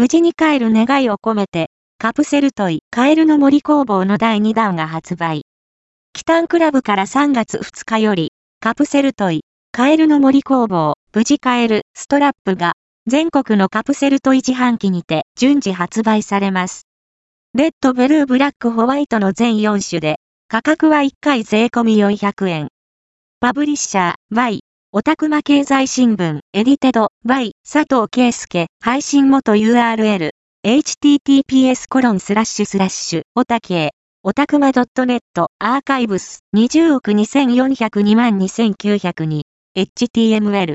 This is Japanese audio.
無事に帰る願いを込めて、カプセルトイ、カエルの森工房の第2弾が発売。キタンクラブから3月2日より、カプセルトイ、カエルの森工房、無事カエル、ストラップが、全国のカプセルトイ自販機にて順次発売されます。レッド、ブルー、ブラック、ホワイトの全4種で、価格は1回税込み400円。パブリッシャー、Y、オタクマ経済新聞、エディテド、Y、佐藤圭介、配信元 URL、https コロンスラッシュスラッシュ、オタケオタクマ .net、アーカイブス、20億2402万2902、HTML。